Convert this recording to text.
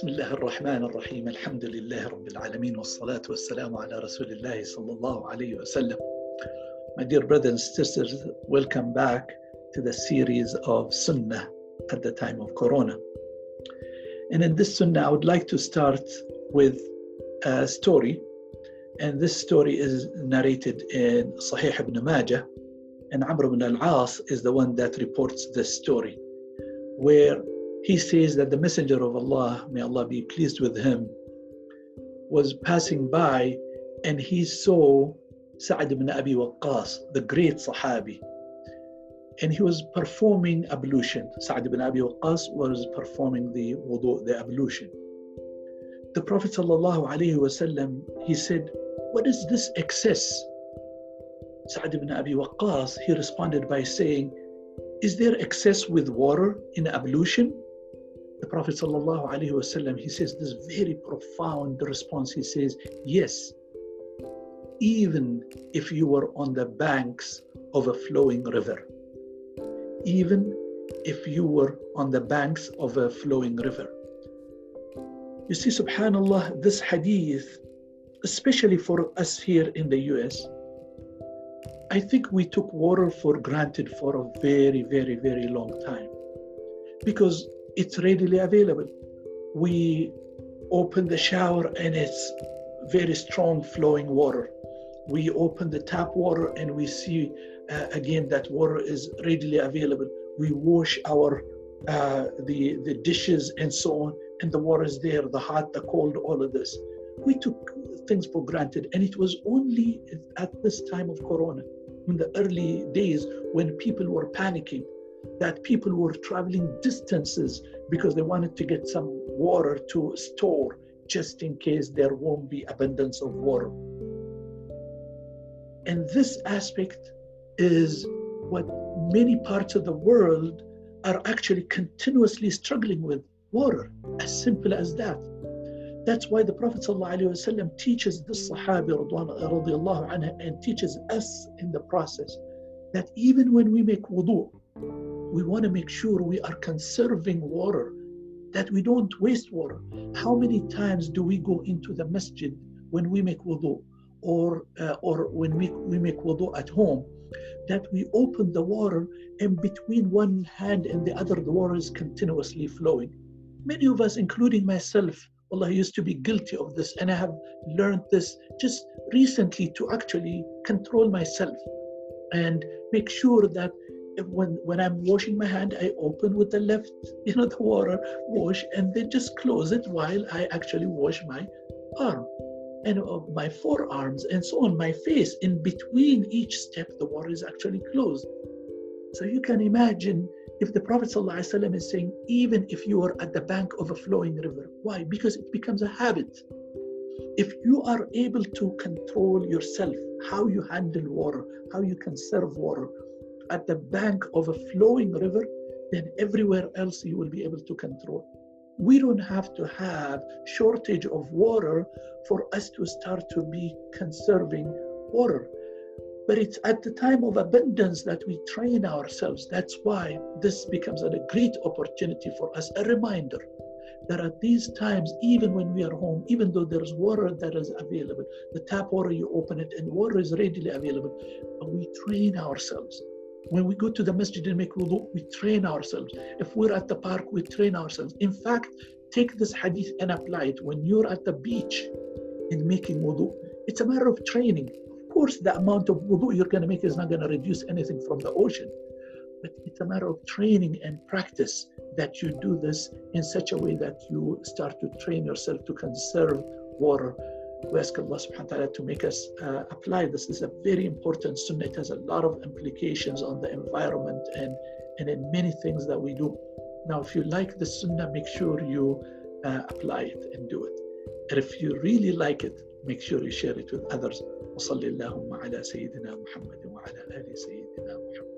بسم الله الرحمن الرحيم الحمد لله رب العالمين والصلاة والسلام على رسول الله صلى الله عليه وسلم My dear brothers and sisters, welcome back to the series of Sunnah at the time of Corona. And in this Sunnah, I would like to start with a story. And this story is narrated in Sahih ibn Majah. and Amr ibn al-As is the one that reports this story, where he says that the Messenger of Allah, may Allah be pleased with him, was passing by and he saw Sa'd ibn Abi Waqqas, the great Sahabi, and he was performing ablution. Sa'd ibn Abi Waqqas was performing the wudu, the ablution. The Prophet wasallam, he said, What is this excess? Sa'd ibn Abi Waqqas, he responded by saying, Is there excess with water in ablution? the Prophet ﷺ, he says this very profound response. He says, Yes, even if you were on the banks of a flowing river, even if you were on the banks of a flowing river. You see, subhanAllah, this hadith, especially for us here in the US, I think we took water for granted for a very, very, very long time. Because it's readily available. We open the shower and it's very strong flowing water. We open the tap water and we see uh, again that water is readily available. We wash our uh, the the dishes and so on, and the water is there, the hot, the cold, all of this. We took things for granted, and it was only at this time of Corona, in the early days when people were panicking that people were traveling distances because they wanted to get some water to store just in case there won't be abundance of water. And this aspect is what many parts of the world are actually continuously struggling with water, as simple as that. That's why the Prophet ﷺ teaches the Sahabi anha, and teaches us in the process that even when we make wudu, we want to make sure we are conserving water, that we don't waste water. How many times do we go into the masjid when we make wudu, or uh, or when we, we make wudu at home, that we open the water and between one hand and the other, the water is continuously flowing. Many of us, including myself, Allah used to be guilty of this, and I have learned this just recently to actually control myself and make sure that when when I'm washing my hand, I open with the left, you know, the water wash, and then just close it while I actually wash my arm and uh, my forearms and so on, my face. In between each step, the water is actually closed. So you can imagine if the Prophet ﷺ is saying, even if you are at the bank of a flowing river. Why? Because it becomes a habit. If you are able to control yourself, how you handle water, how you conserve water, at the bank of a flowing river, then everywhere else you will be able to control. We don't have to have shortage of water for us to start to be conserving water. But it's at the time of abundance that we train ourselves. That's why this becomes a great opportunity for us, a reminder that at these times, even when we are home, even though there's water that is available, the tap water, you open it and water is readily available, we train ourselves when we go to the masjid and make wudu, we train ourselves. If we're at the park, we train ourselves. In fact, take this hadith and apply it. When you're at the beach and making wudu, it's a matter of training. Course, the amount of wudu you're going to make is not going to reduce anything from the ocean. But it's a matter of training and practice that you do this in such a way that you start to train yourself to conserve water we ask Allah subhanahu wa ta'ala to make us uh, apply this. This is a very important sunnah. It has a lot of implications on the environment and, and in many things that we do. Now, if you like the sunnah, make sure you uh, apply it and do it. And if you really like it, make sure you share it with others. وصلى اللهم على سيدنا محمد وعلى آل سيدنا محمد.